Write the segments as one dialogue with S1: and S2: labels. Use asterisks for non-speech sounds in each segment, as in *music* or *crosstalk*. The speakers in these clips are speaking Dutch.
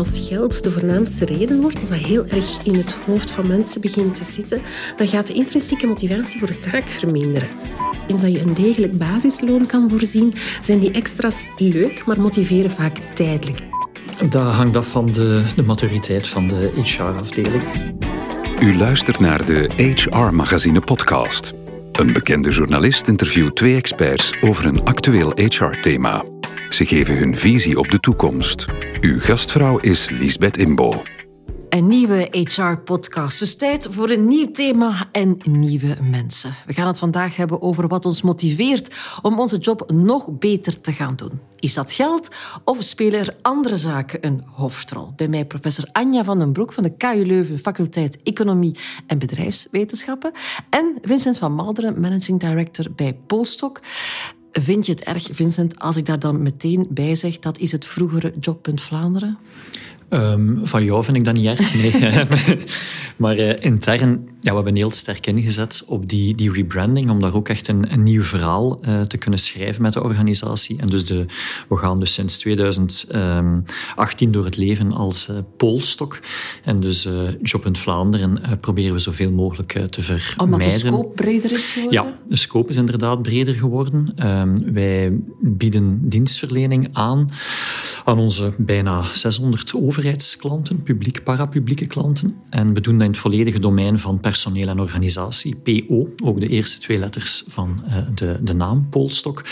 S1: als geld de voornaamste reden wordt, als dat heel erg in het hoofd van mensen begint te zitten, dan gaat de intrinsieke motivatie voor de taak verminderen. Eens dat je een degelijk basisloon kan voorzien, zijn die extra's leuk, maar motiveren vaak tijdelijk.
S2: Dat hangt af van de, de maturiteit van de HR-afdeling.
S3: U luistert naar de HR Magazine podcast. Een bekende journalist interviewt twee experts over een actueel HR-thema. Ze geven hun visie op de toekomst. Uw gastvrouw is Lisbeth Imbo.
S4: Een nieuwe HR-podcast. Dus tijd voor een nieuw thema en nieuwe mensen. We gaan het vandaag hebben over wat ons motiveert om onze job nog beter te gaan doen. Is dat geld of spelen er andere zaken een hoofdrol? Bij mij professor Anja van den Broek van de KU Leuven, faculteit Economie en Bedrijfswetenschappen. En Vincent van Malderen, managing director bij Polstok. Vind je het erg, Vincent, als ik daar dan meteen bij zeg dat is het vroegere Jobpunt Vlaanderen?
S2: Um, van jou vind ik dat niet erg, nee. *laughs* *laughs* maar uh, intern, ja, we hebben heel sterk ingezet op die, die rebranding, om daar ook echt een, een nieuw verhaal uh, te kunnen schrijven met de organisatie. En dus de, we gaan dus sinds 2018 door het leven als uh, Poolstok. En dus Job in Vlaanderen proberen we zoveel mogelijk te vermijden.
S4: Omdat de scope breder is geworden?
S2: Ja, de scope is inderdaad breder geworden. Um, wij bieden dienstverlening aan aan onze bijna 600 overheidsklanten, publiek-parapublieke klanten. En we doen dat in het volledige domein van personeel en organisatie, PO, ook de eerste twee letters van uh, de, de naam Polstok.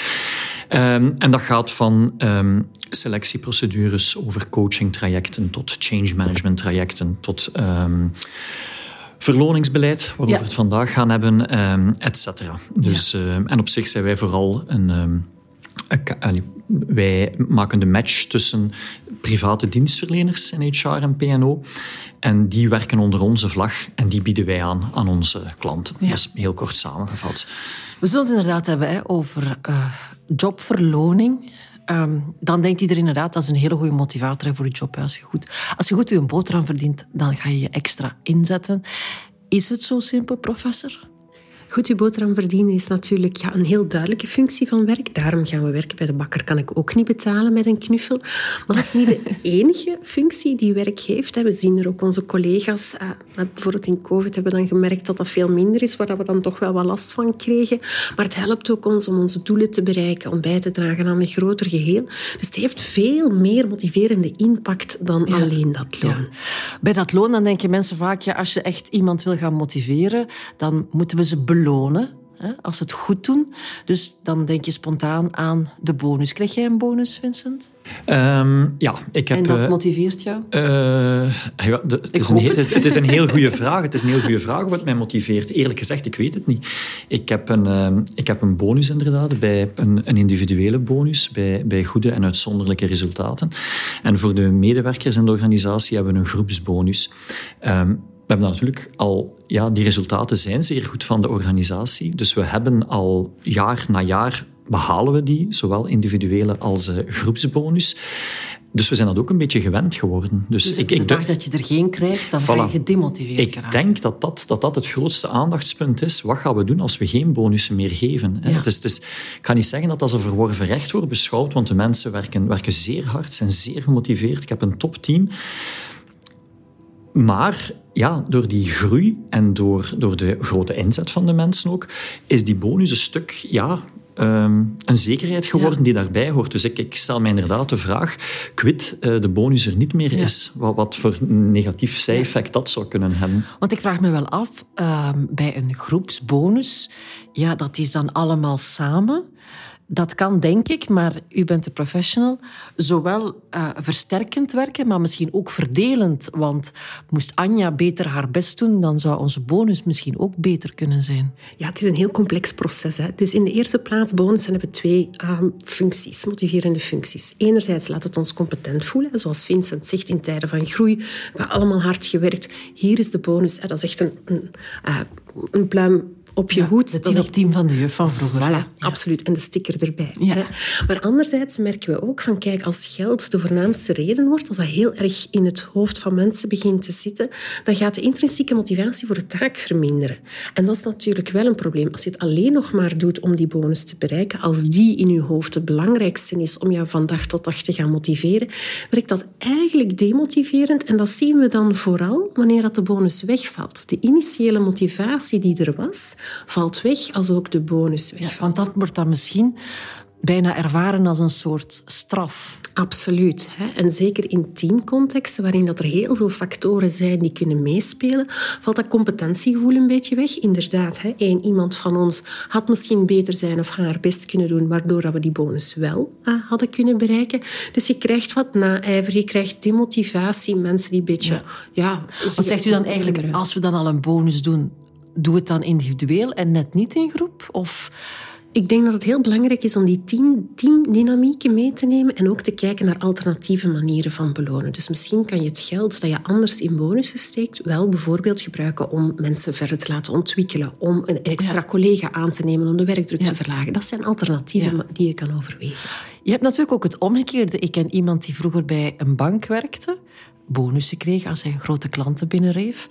S2: Um, en dat gaat van um, selectieprocedures over coachingtrajecten tot change management trajecten tot um, verloningsbeleid, waarover ja. we het vandaag gaan hebben, et cetera. Dus, ja. en op zich zijn wij vooral een... Um, wij maken de match tussen private dienstverleners in HR en PNO. En die werken onder onze vlag en die bieden wij aan aan onze klanten. Ja. Dat is heel kort samengevat.
S4: We zullen het inderdaad hebben hè, over uh, jobverloning. Um, dan denkt iedereen inderdaad dat is een hele goede motivator voor je job. Als je goed, als je goed je boterham verdient, dan ga je je extra inzetten. Is het zo simpel, professor?
S1: Goed je boterham verdienen is natuurlijk ja, een heel duidelijke functie van werk. Daarom gaan we werken bij de bakker. Kan ik ook niet betalen met een knuffel. Maar dat is niet de *laughs* enige functie die werk heeft. We zien er ook onze collega's. Eh, bijvoorbeeld in COVID hebben we dan gemerkt dat dat veel minder is, waar we dan toch wel wat last van kregen. Maar het helpt ook ons om onze doelen te bereiken, om bij te dragen aan een groter geheel. Dus het heeft veel meer motiverende impact dan ja. alleen dat loon. Ja.
S4: Bij dat loon dan denken mensen vaak, ja, als je echt iemand wil gaan motiveren, dan moeten we ze belonen belonen als ze het goed doen. Dus dan denk je spontaan aan de bonus. Krijg jij een bonus, Vincent?
S2: Um, ja, ik heb...
S4: En dat motiveert jou?
S2: Uh, ja, de, het, is een heel, het. het is een heel goede vraag. Het is een heel goede vraag wat mij motiveert. Eerlijk gezegd, ik weet het niet. Ik heb een, uh, ik heb een bonus inderdaad, bij een, een individuele bonus, bij, bij goede en uitzonderlijke resultaten. En voor de medewerkers in de organisatie hebben we een groepsbonus. Um, we hebben natuurlijk al, ja, die resultaten zijn zeer goed van de organisatie. Dus we hebben al jaar na jaar behalen we die, zowel individuele als uh, groepsbonus. Dus we zijn dat ook een beetje gewend geworden. Dus,
S4: dus ik, de ik, dag dat je er geen krijgt, dan voilà. ga je gedemotiveerd
S2: Ik denk dat dat, dat dat het grootste aandachtspunt is. Wat gaan we doen als we geen bonussen meer geven? Ja. Het is, het is, ik ga niet zeggen dat dat als een verworven recht wordt beschouwd, want de mensen werken, werken zeer hard, zijn zeer gemotiveerd. Ik heb een topteam. Maar ja, door die groei en door, door de grote inzet van de mensen ook, is die bonus een stuk ja, um, een zekerheid geworden ja. die daarbij hoort. Dus ik, ik, stel mij inderdaad de vraag, quid uh, de bonus er niet meer ja. is, wat, wat voor negatief zij-effect dat zou kunnen hebben.
S4: Want ik vraag me wel af, uh, bij een groepsbonus, ja, dat is dan allemaal samen... Dat kan, denk ik, maar u bent de professional, zowel uh, versterkend werken, maar misschien ook verdelend. Want moest Anja beter haar best doen, dan zou onze bonus misschien ook beter kunnen zijn.
S1: Ja, het is een heel complex proces. Hè. Dus in de eerste plaats, bonussen hebben twee um, functies, motiverende functies. Enerzijds laat het ons competent voelen, zoals Vincent zegt, in tijden van groei. We hebben allemaal hard gewerkt. Hier is de bonus, hè, dat is echt een, een, uh, een pluim op je hoed.
S4: Het is op team van de juf van vroeger.
S1: Voilà, absoluut. En de sticker erbij. Hè. Maar anderzijds merken we ook van, kijk, als geld de voornaamste reden wordt, als dat heel erg in het hoofd van mensen begint te zitten, dan gaat de intrinsieke motivatie voor de taak verminderen. En dat is natuurlijk wel een probleem. Als je het alleen nog maar doet om die bonus te bereiken, als die in je hoofd het belangrijkste is om jou van dag tot dag te gaan motiveren, werkt dat eigenlijk demotiverend. En dat zien we dan vooral wanneer dat de bonus wegvalt. De initiële motivatie die er was, valt weg als ook de bonus wegvalt.
S4: want dat wordt dan misschien bijna ervaren als een soort straf.
S1: Absoluut. Hè? En zeker in teamcontexten, waarin dat er heel veel factoren zijn die kunnen meespelen, valt dat competentiegevoel een beetje weg. Inderdaad, hè? Eén, iemand van ons had misschien beter zijn of haar best kunnen doen, waardoor we die bonus wel uh, hadden kunnen bereiken. Dus je krijgt wat naijver, je krijgt demotivatie, mensen die een beetje... Ja, ja
S4: Wat zegt u dan eigenlijk, als we dan al een bonus doen, doe het dan individueel en net niet in groep? Of...
S1: Ik denk dat het heel belangrijk is om die team, teamdynamieken mee te nemen en ook te kijken naar alternatieve manieren van belonen. Dus misschien kan je het geld dat je anders in bonussen steekt wel bijvoorbeeld gebruiken om mensen verder te laten ontwikkelen, om een extra collega aan te nemen om de werkdruk te verlagen. Dat zijn alternatieven die je kan overwegen.
S4: Je hebt natuurlijk ook het omgekeerde. Ik ken iemand die vroeger bij een bank werkte bonussen kreeg als hij grote klanten binnenreef.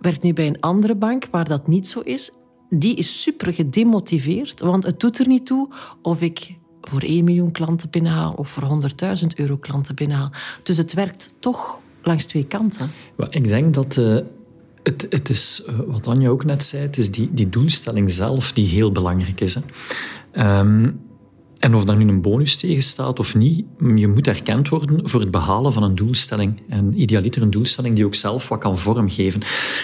S4: Werkt nu bij een andere bank waar dat niet zo is die is super gedemotiveerd, want het doet er niet toe of ik voor 1 miljoen klanten binnenhaal of voor 100.000 euro klanten binnenhaal. Dus het werkt toch langs twee kanten.
S2: Ik denk dat uh, het, het is, uh, wat Anja ook net zei, het is die, die doelstelling zelf die heel belangrijk is. Hè. Um, en of daar nu een bonus tegen staat of niet, je moet erkend worden voor het behalen van een doelstelling. En idealiter een doelstelling die ook zelf wat kan vormgeven.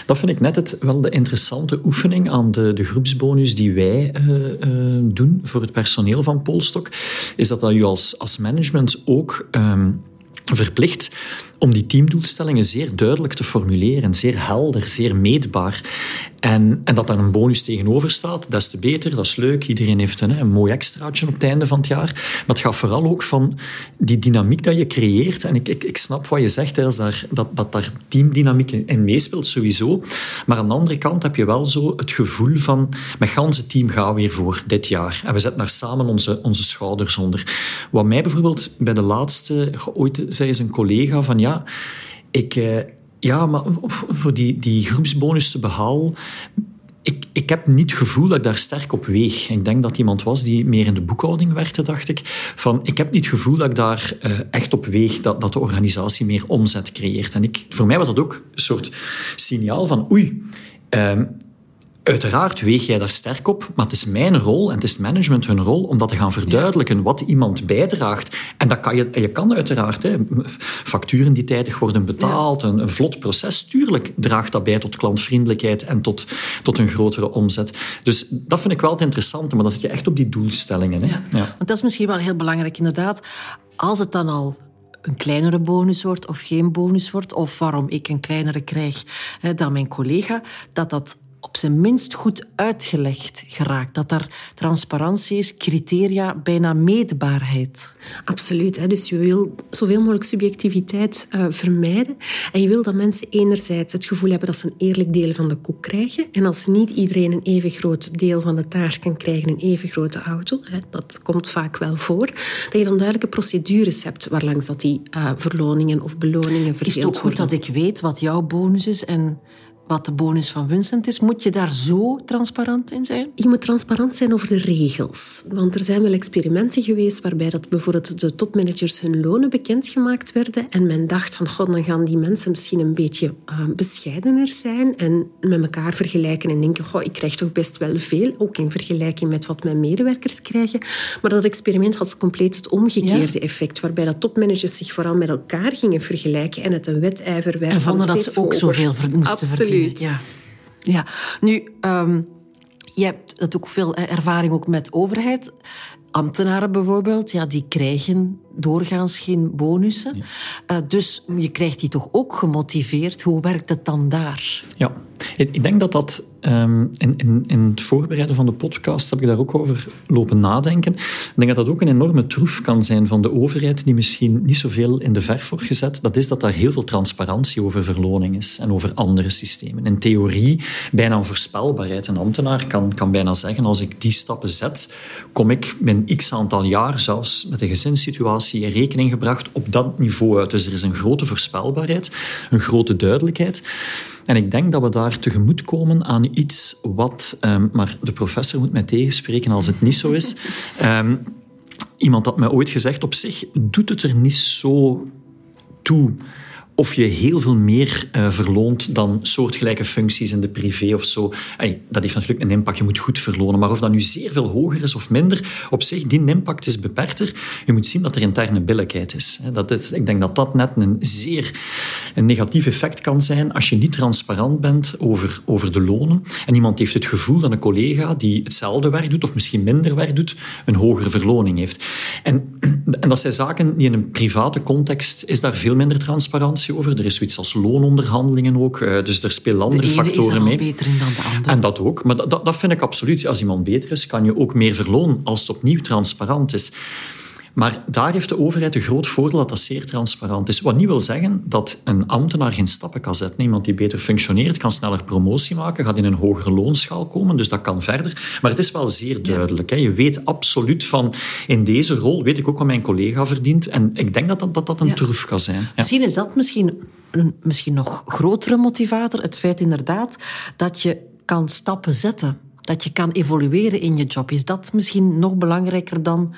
S2: Dat vind ik net het, wel de interessante oefening aan de, de groepsbonus die wij uh, uh, doen voor het personeel van Polstok. Is dat dat je als, als management ook um, verplicht om die teamdoelstellingen zeer duidelijk te formuleren, zeer helder, zeer meetbaar. En, en dat daar een bonus tegenover staat, des te beter, dat is leuk. Iedereen heeft een, een mooi extraatje op het einde van het jaar. Maar het gaat vooral ook van die dynamiek dat je creëert. En ik, ik, ik snap wat je zegt, hè, daar, dat, dat daar teamdynamiek in meespeelt, sowieso. Maar aan de andere kant heb je wel zo het gevoel van, met ganse team gaan we weer voor dit jaar. En we zetten daar samen onze, onze schouders onder. Wat mij bijvoorbeeld bij de laatste, ooit zei eens een collega van, ja, ik... Eh, ja, maar voor die, die groepsbonus te behalen, ik, ik heb niet het gevoel dat ik daar sterk op weeg. Ik denk dat iemand was die meer in de boekhouding werkte, dacht ik. Van, ik heb niet het gevoel dat ik daar uh, echt op weeg dat, dat de organisatie meer omzet creëert. En ik, voor mij was dat ook een soort signaal van oei, uh, Uiteraard weeg jij daar sterk op, maar het is mijn rol en het is management hun rol om dat te gaan verduidelijken, wat iemand bijdraagt. En dat kan je, je kan uiteraard, hè, facturen die tijdig worden betaald, een, een, vlot proces, tuurlijk draagt dat bij tot klantvriendelijkheid en tot, tot een grotere omzet. Dus dat vind ik wel het interessante, maar dan zit je echt op die doelstellingen. Hè. Ja.
S4: ja. Want dat is misschien wel heel belangrijk, inderdaad. Als het dan al een kleinere bonus wordt of geen bonus wordt, of waarom ik een kleinere krijg dan mijn collega, dat dat op zijn minst goed uitgelegd geraakt. Dat er transparantie is, criteria, bijna meetbaarheid.
S1: Absoluut. Hè. Dus je wil zoveel mogelijk subjectiviteit uh, vermijden. En je wil dat mensen enerzijds het gevoel hebben dat ze een eerlijk deel van de koek krijgen. En als niet iedereen een even groot deel van de taart kan krijgen, een even grote auto, hè, dat komt vaak wel voor, dat je dan duidelijke procedures hebt waarlangs dat die uh, verloningen of beloningen verdeeld worden. Is het
S4: ook goed dat ik weet wat jouw bonus is en wat de bonus van Vincent is. Moet je daar zo transparant in zijn?
S1: Je moet transparant zijn over de regels. Want er zijn wel experimenten geweest waarbij dat bijvoorbeeld de topmanagers hun lonen bekendgemaakt werden. En men dacht van, god, dan gaan die mensen misschien een beetje uh, bescheidener zijn en met elkaar vergelijken en denken, goh, ik krijg toch best wel veel, ook in vergelijking met wat mijn medewerkers krijgen. Maar dat experiment had compleet het omgekeerde effect, waarbij dat topmanagers zich vooral met elkaar gingen vergelijken en het een wedijver werd
S4: en vonden dat ze ook zoveel moesten verdienen. Ja. ja. Nu, um, je hebt natuurlijk veel ervaring ook met overheid. Ambtenaren bijvoorbeeld, ja, die krijgen doorgaans geen bonussen. Ja. Uh, dus je krijgt die toch ook gemotiveerd. Hoe werkt het dan daar?
S2: Ja, ik denk dat dat ehm, in, in, in het voorbereiden van de podcast heb ik daar ook over lopen nadenken. Ik denk dat dat ook een enorme troef kan zijn van de overheid, die misschien niet zoveel in de verf wordt gezet. Dat is dat daar heel veel transparantie over verloning is en over andere systemen. In theorie bijna voorspelbaarheid. Een ambtenaar kan, kan bijna zeggen, als ik die stappen zet, kom ik binnen x aantal jaar zelfs met de gezinssituatie in rekening gebracht op dat niveau uit. Dus er is een grote voorspelbaarheid, een grote duidelijkheid. En ik denk dat we daar tegemoet komen aan iets wat, um, maar de professor moet mij tegenspreken als het niet zo is. Um, *laughs* iemand had mij ooit gezegd, op zich doet het er niet zo toe of je heel veel meer uh, verloont dan soortgelijke functies in de privé of zo. dat heeft natuurlijk een impact, je moet goed verlonen. Maar of dat nu zeer veel hoger is of minder, op zich, die impact is beperkter. Je moet zien dat er interne billijkheid is. Dat ik denk dat dat net een zeer een negatief effect kan zijn als je niet transparant bent over, over de lonen. En iemand heeft het gevoel dat een collega die hetzelfde werk doet, of misschien minder werk doet, een hogere verloning heeft. En, en dat zijn zaken die in een private context is daar veel minder transparantie over. Er is zoiets als loononderhandelingen ook. Eh, dus er spelen andere factoren mee.
S4: beter in dan de andere.
S2: En dat ook. Maar dat, dat vind ik absoluut. Als iemand beter is, kan je ook meer verlonen als het opnieuw transparant is. Maar daar heeft de overheid een groot voordeel dat dat zeer transparant is. Wat niet wil zeggen dat een ambtenaar geen stappen kan zetten. Iemand die beter functioneert, kan sneller promotie maken, gaat in een hogere loonschaal komen, dus dat kan verder. Maar het is wel zeer duidelijk. Hè. Je weet absoluut van, in deze rol weet ik ook wat mijn collega verdient. En ik denk dat dat, dat, dat een ja. troef kan zijn. Ja.
S4: Misschien is dat misschien een misschien nog grotere motivator, het feit inderdaad dat je kan stappen zetten dat je kan evolueren in je job. Is dat misschien nog belangrijker dan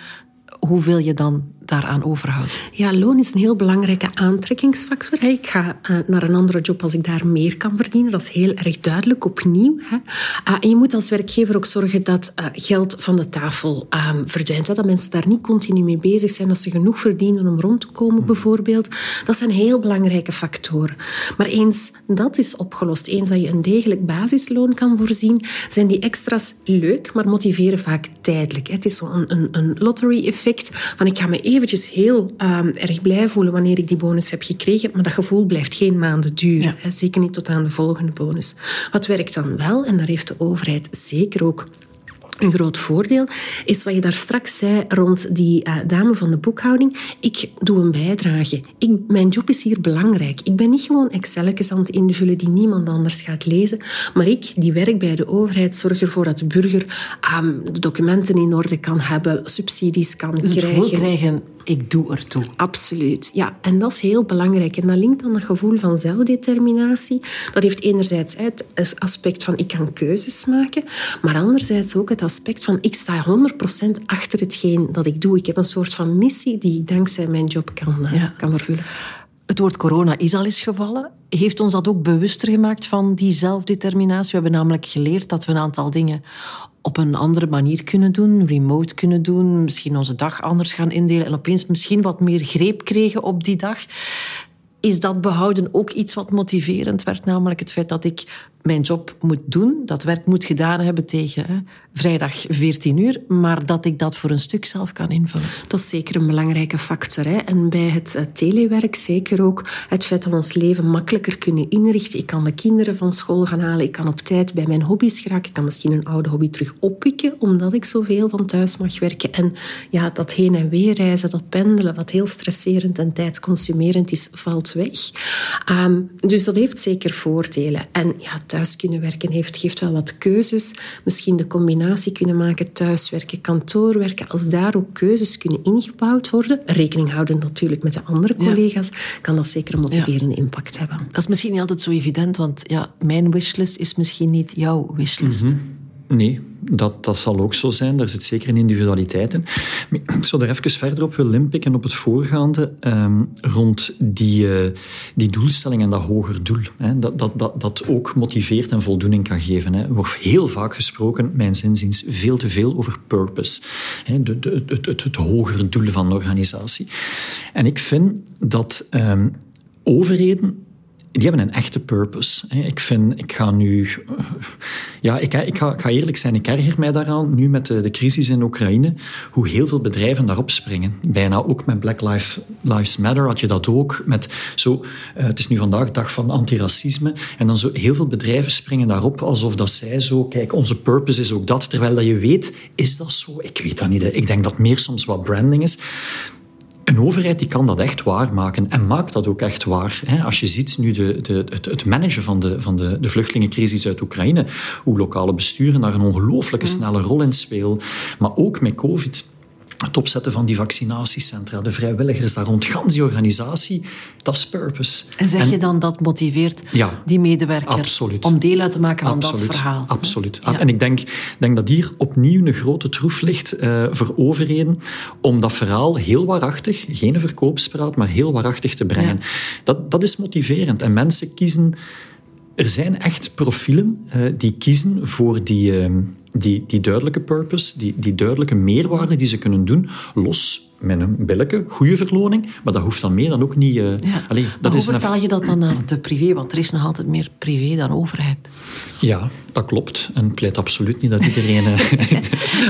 S4: hoeveel je dan daaraan overhoudt?
S1: Ja, loon is een heel belangrijke aantrekkingsfactor. Ik ga uh, naar een andere job als ik daar meer kan verdienen. Dat is heel erg duidelijk, opnieuw. Uh, en je moet als werkgever ook zorgen dat uh, geld van de tafel ehm, verdwijnt. Dat mensen daar niet continu mee bezig zijn. Dat ze genoeg verdienen om rond te komen, bijvoorbeeld. Dat zijn heel belangrijke factoren. Maar eens dat is opgelost, eens dat je een degelijk basisloon kan voorzien, zijn die extra's leuk, maar motiveren vaak tijdelijk. Het is zo'n een, een lottery-effect van ik ga me eventjes heel um, erg blij voelen wanneer ik die bonus heb gekregen, maar dat gevoel blijft geen maanden duren. Ja. Zeker niet tot aan de volgende bonus. Wat werkt dan wel, en daar heeft de overheid zeker ook een groot voordeel is wat je daar straks zei rond die uh, dame van de boekhouding. Ik doe een bijdrage. Ik, mijn job is hier belangrijk. Ik ben niet gewoon Excelletjes aan het invullen die niemand anders gaat lezen, maar ik, die werk bij de overheid, zorg ervoor dat de burger um, de documenten in orde kan hebben, subsidies kan
S4: dus
S1: krijgen.
S4: krijgen ik doe ertoe.
S1: Absoluut, ja. En dat is heel belangrijk. En dat linkt aan dat gevoel van zelfdeterminatie. Dat heeft enerzijds het aspect van ik kan keuzes maken, maar anderzijds ook het aspect van ik sta 100% achter hetgeen dat ik doe. Ik heb een soort van missie die ik dankzij mijn job kan, ja. kan vervullen.
S4: Het woord corona is al eens gevallen. Heeft ons dat ook bewuster gemaakt van die zelfdeterminatie? We hebben namelijk geleerd dat we een aantal dingen op een andere manier kunnen doen, remote kunnen doen, misschien onze dag anders gaan indelen en opeens misschien wat meer greep kregen op die dag. Is dat behouden ook iets wat motiverend werd, namelijk het feit dat ik mijn job moet doen, dat werk moet gedaan hebben tegen vrijdag 14 uur, maar dat ik dat voor een stuk zelf kan invullen.
S1: Dat is zeker een belangrijke factor. En bij het uh, telewerk zeker ook het feit dat we ons leven makkelijker kunnen inrichten. Ik kan de kinderen van school gaan halen, ik kan op tijd bij mijn hobby's geraken, ik kan misschien een oude hobby terug oppikken, omdat ik zoveel van thuis mag werken. En ja, dat heen en weer reizen, dat pendelen, wat heel stresserend en tijdsconsumerend is, valt weg. Um, dus dat heeft zeker voordelen. En ja, thuis kunnen werken heeft, geeft wel wat keuzes. Misschien de combinatie kunnen maken thuiswerken, kantoorwerken. Als daar ook keuzes kunnen ingebouwd worden, rekening houden natuurlijk met de andere collega's, kan dat zeker een motiverende ja. impact hebben.
S4: Dat is misschien niet altijd zo evident, want ja, mijn wishlist is misschien niet jouw wishlist. Mm
S2: -hmm. Nee, dat, dat zal ook zo zijn. Daar zit zeker een individualiteit in. Ik zou er even verder op willen inpikken op het voorgaande um, rond die, uh, die doelstelling en dat hoger doel. Hè. Dat, dat, dat, dat ook motiveert en voldoening kan geven. Hè. Er wordt heel vaak gesproken, mijn zinziens, veel te veel over purpose. Hè. De, de, het, het, het hogere doel van een organisatie. En ik vind dat um, overheden die hebben een echte purpose. Ik vind, ik ga nu... Ja, ik, ik, ga, eerlijk zijn, ik erger mij daaraan, nu met de, de crisis in Oekraïne, hoe heel veel bedrijven daarop springen. Bijna ook met Black Lives, Matter had je dat ook. Met zo, uh, het is nu vandaag dag van antiracisme, en dan zo heel veel bedrijven springen daarop alsof dat zij zo, kijk, onze purpose is ook dat, terwijl dat je weet, is dat zo? Ik weet dat niet. Ik denk dat meer soms wat branding is. Een overheid die kan dat echt waarmaken en maakt dat ook echt waar. Als je ziet nu de, de, het, het managen van, de, van de, de vluchtelingencrisis uit Oekraïne, hoe lokale besturen daar een ongelooflijke snelle rol in spelen, maar ook met COVID het opzetten van die vaccinatiecentra, de vrijwilligers daar rond, gans die organisatie, dat is purpose.
S4: En zeg je dan dat motiveert
S2: ja,
S4: die medewerker
S2: absoluut.
S4: om deel uit te maken van
S2: absoluut,
S4: dat verhaal?
S2: Absoluut. En ik denk, denk dat hier opnieuw een grote troef ligt uh, voor overheden om dat verhaal heel waarachtig, geen verkoopspraat, maar heel waarachtig te brengen. Ja. Dat, dat is motiverend. En mensen kiezen... Er zijn echt profielen uh, die kiezen voor die... Uh, die, die duidelijke purpose, die, die duidelijke meerwaarde die ze kunnen doen, los met een billijke, goede verloning, maar dat hoeft dan meer dan ook niet... Uh,
S4: ja. Allee, dat hoe is vertaal je dat dan naar de privé? Want er is nog altijd meer privé dan overheid.
S2: Ja, dat klopt. En pleit absoluut niet dat iedereen uh,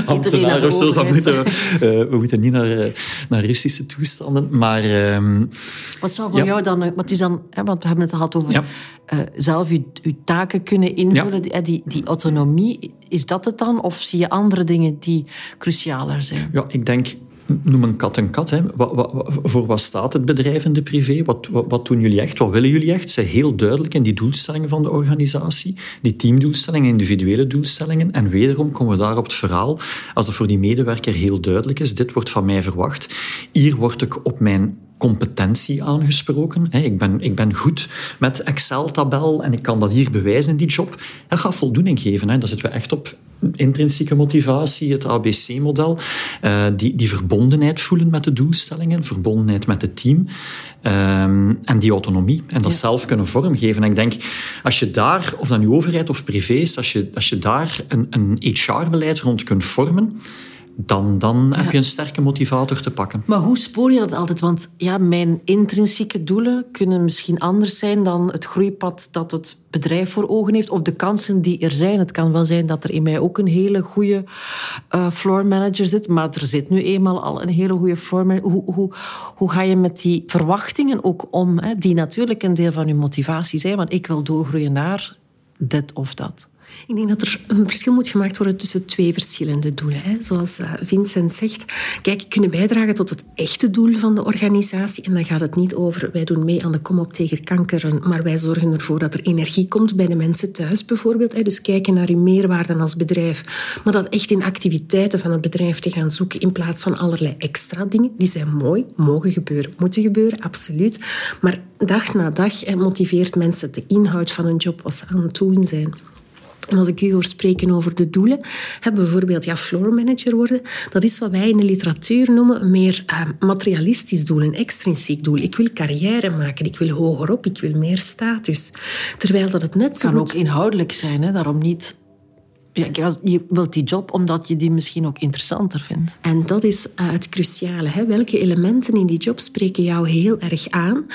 S2: ambtenaar of zo zou moeten... Uh, we moeten niet naar, naar Russische toestanden, maar... Ehm,
S4: wat zou voor ja. jou dan... Wat is dan hè, want we hebben het gehad over ja. zelf je, je, taken kunnen invullen, die, die, die autonomie. Is dat het dan? Of zie je andere dingen die crucialer zijn?
S2: Ja, ik denk noem een kat een kat. Hè. Wat, voor wat staat het bedrijf in de privé? Wat, wat, doen jullie echt? Wat willen jullie echt? Ze heel duidelijk in die doelstellingen van de organisatie. Die teamdoelstellingen, individuele doelstellingen. En wederom komen we daar op het verhaal. Als dat voor die medewerker heel duidelijk is, dit wordt van mij verwacht. Hier word ik op mijn competentie aangesproken. Ik ben, ik ben goed met Excel-tabel en ik kan dat hier bewijzen in die job. Dat gaat voldoening geven. Daar zitten we echt op intrinsieke motivatie, het ABC-model. Uh, die, die verbondenheid voelen met de doelstellingen, verbondenheid met het team. Um, en die autonomie. En dat ja. zelf kunnen vormgeven. En ik denk, als je daar, of dat nu overheid of privé is, als je, als je daar een, een HR-beleid rond kunt vormen, dan, dan ja. heb je een sterke motivator te pakken.
S4: Maar hoe spoor je dat altijd? Want ja, mijn intrinsieke doelen kunnen misschien anders zijn dan het groeipad dat het bedrijf voor ogen heeft of de kansen die er zijn. Het kan wel zijn dat er in mij ook een hele goede uh, floor manager zit, maar er zit nu eenmaal al een hele goede floor manager. Hoe, hoe, hoe ga je met die verwachtingen ook om, hè, die natuurlijk een deel van je motivatie zijn? Want ik wil doorgroeien naar dit of dat.
S1: Ik denk dat er een verschil moet gemaakt worden tussen twee verschillende doelen. Hè. Zoals eh, Vincent zegt, kijk, kunnen bijdragen tot het echte doel van de organisatie. En dan gaat het niet over, wij doen mee aan de kom op tegen kanker, maar wij zorgen ervoor dat er energie komt bij de mensen thuis bijvoorbeeld. Dus kijken naar uw meerwaarde als bedrijf. Maar dat echt in activiteiten van het bedrijf te gaan zoeken in plaats van allerlei extra dingen. Die zijn mooi, mogen gebeuren, moeten gebeuren, absoluut. Maar dag na dag motiveert mensen de inhoud van een job wat ze aan het doen zijn. En als ik u hoor spreken over de doelen, bijvoorbeeld ja, floor manager worden, dat is wat wij in de literatuur noemen een meer uh, materialistisch doel, een extrinsiek doel. Ik wil carrière maken, ik wil hogerop, ik wil meer status. Terwijl dat het net
S4: zo
S1: kan
S4: ook inhoudelijk zijn, hè? daarom niet ja, je wilt die job omdat je die misschien ook interessanter vindt.
S1: En dat is uh, het cruciale. Hè? Welke elementen in die job spreken jou heel erg aan?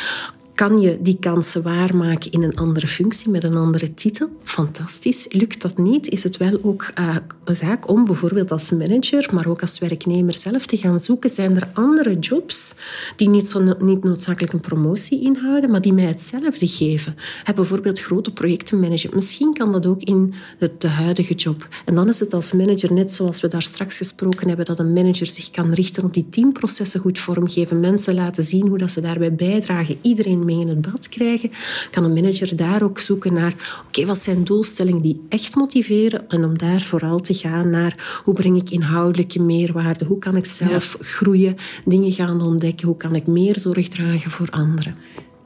S1: Kan je die kansen waarmaken in een andere functie met een andere titel? Fantastisch. Lukt dat niet, is het wel ook uh, een zaak om bijvoorbeeld als manager, maar ook als werknemer zelf te gaan zoeken. Zijn er andere jobs die niet, zo, niet noodzakelijk een promotie inhouden, maar die mij hetzelfde geven? Bijvoorbeeld grote projecten managen. Misschien kan dat ook in het, de huidige job. En dan is het als manager net zoals we daar straks gesproken hebben, dat een manager zich kan richten op die teamprocessen goed vormgeven, mensen laten zien hoe dat ze daarbij bijdragen, iedereen mee in het bad krijgen, kan een manager daar ook zoeken naar, oké, wat zijn doelstellingen die echt motiveren en om daar vooral te gaan naar hoe breng ik inhoudelijke meerwaarde, hoe kan ik zelf ja. groeien, dingen gaan ontdekken, hoe kan ik meer zorg dragen voor anderen.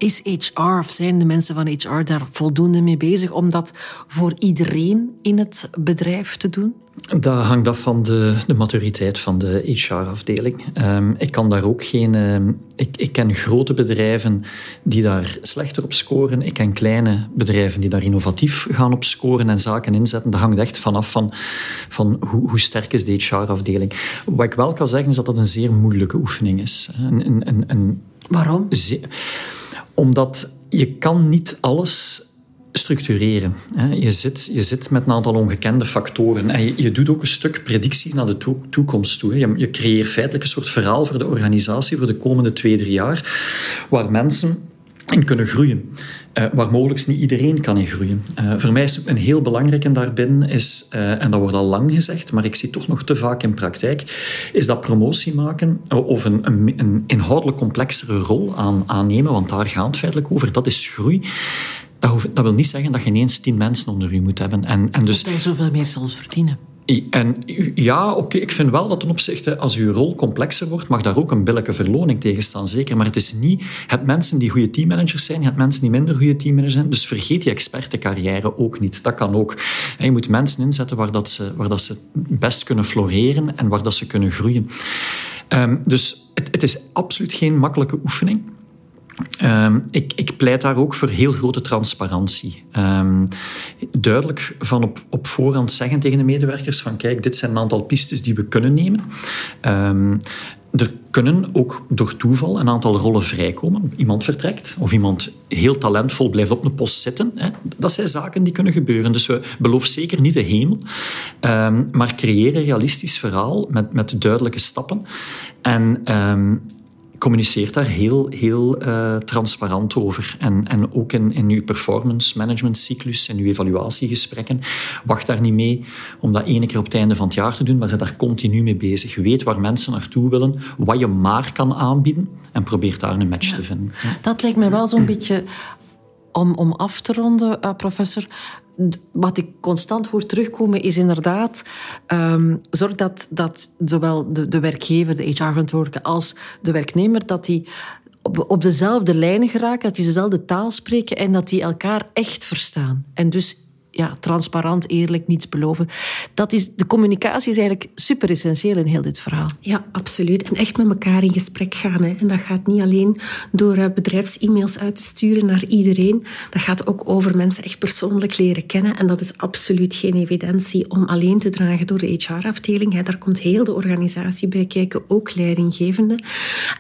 S4: Is HR of zijn de mensen van HR daar voldoende mee bezig om dat voor iedereen in het bedrijf te doen?
S2: Dat hangt af van de, de maturiteit van de HR-afdeling. Um, ik kan daar ook geen. Um, ik, ik ken grote bedrijven die daar slechter op scoren. Ik ken kleine bedrijven die daar innovatief gaan op scoren en zaken inzetten. Dat hangt echt vanaf van, van hoe, hoe sterk is de HR-afdeling. Wat ik wel kan zeggen is dat dat een zeer moeilijke oefening is. Een, een, een,
S4: Waarom?
S2: Omdat je kan niet alles structureren. Je zit, je zit met een aantal ongekende factoren. En je, je doet ook een stuk predictie naar de toekomst toe. Je, je creëert feitelijk een soort verhaal voor de organisatie voor de komende twee, drie jaar, waar mensen in kunnen groeien. Uh, waar mogelijk niet iedereen kan in groeien. Uh, voor mij is een heel belangrijke daarbinnen, is, uh, en dat wordt al lang gezegd, maar ik zie toch nog te vaak in praktijk, is dat promotie maken of een, een, een inhoudelijk complexere rol aan, aannemen, want daar gaat het feitelijk over, dat is groei. Dat, dat, wil niet zeggen dat je ineens tien mensen onder u moet hebben. En, en dus,
S4: dat je zoveel meer zal verdienen.
S2: En ja, oké, ik vind wel dat ten opzichte, als uw rol complexer wordt, mag daar ook een billijke verloning tegen staan, zeker. Maar het is niet, het mensen die goede teammanagers zijn, het mensen die minder goede teammanagers zijn. Dus vergeet die expertencarrière ook niet. Dat kan ook. je moet mensen inzetten waar, dat ze, waar dat ze best kunnen floreren en waar dat ze kunnen groeien. Um, dus het, het is absoluut geen makkelijke oefening. Um, ik, ik, pleit daar ook voor heel grote transparantie. Um, duidelijk van op, op voorhand zeggen tegen de medewerkers van kijk, dit zijn een aantal pistes die we kunnen nemen. Um, er kunnen ook door toeval een aantal rollen vrijkomen. Iemand vertrekt of iemand heel talentvol blijft op een post zitten. Hè. Dat zijn zaken die kunnen gebeuren. Dus we beloven zeker niet de hemel, maar creëren een realistisch verhaal met, met duidelijke stappen. En communiceert daar heel, heel uh, transparant over. En, en ook in, in uw performance management cyclus en uw evaluatiegesprekken. Wacht daar niet mee om dat ene keer op het einde van het jaar te doen, maar zit daar continu mee bezig. Je weet waar mensen naartoe willen, wat je maar kan aanbieden en probeert daar een match te vinden.
S4: Dat lijkt me wel zo'n beetje om, om af te ronden, uh, professor, wat ik constant hoor terugkomen is inderdaad... Um, zorg dat, dat zowel de, de werkgever, de HR-verantwoordelijke, als de werknemer... dat die op, op dezelfde lijnen geraken, dat die dezelfde taal spreken en dat die elkaar echt verstaan. En dus ja, transparant, eerlijk, niets beloven. Dat is, de communicatie is eigenlijk super essentieel in heel dit verhaal.
S1: Ja, absoluut. En echt met elkaar in gesprek gaan. Hè. En dat gaat niet alleen door uh, bedrijfs-e-mails uit te sturen naar iedereen. Dat gaat ook over mensen echt persoonlijk leren kennen. En dat is absoluut geen evidentie om alleen te dragen door de HR-afdeling. Daar komt heel de organisatie bij kijken, ook leidinggevende.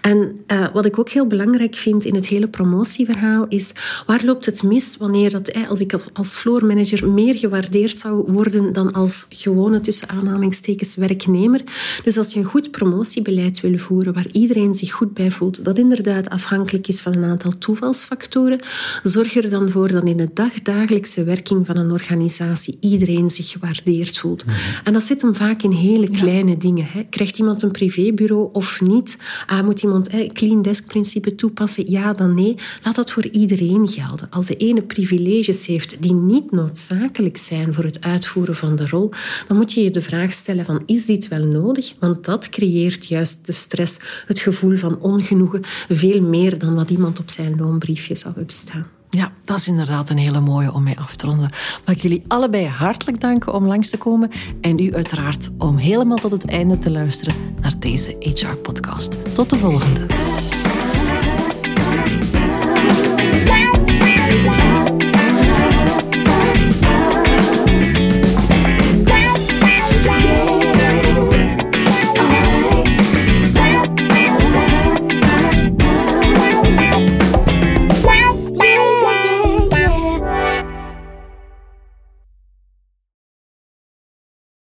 S1: En uh, wat ik ook heel belangrijk vind in het hele promotieverhaal is waar loopt het mis wanneer dat, als ik als floormanager meer gewaardeerd zou worden dan als gewone tussen aanhalingstekens werknemer. Dus als je een goed promotiebeleid wil voeren waar iedereen zich goed bij voelt, dat inderdaad afhankelijk is van een aantal toevalsfactoren, zorg er dan voor dat in de dagdagelijkse werking van een organisatie iedereen zich gewaardeerd voelt. Mhm. En dat zit hem vaak in hele kleine dingen. Hè. Krijgt iemand een privébureau of niet? Ah, moet iemand hè, clean desk principe toepassen? Ja, dan nee. Laat dat voor iedereen gelden. Als de ene privileges heeft die niet noodzakelijk noodzakelijk zijn voor het uitvoeren van de rol, dan moet je je de vraag stellen van is dit wel nodig? Want dat creëert juist de stress, het gevoel van ongenoegen, veel meer dan wat iemand op zijn loonbriefje zou hebben staan.
S4: Ja, dat is inderdaad een hele mooie om mee af te ronden. Mag ik jullie allebei hartelijk danken om langs te komen en u uiteraard om helemaal tot het einde te luisteren naar deze HR-podcast. Tot de volgende.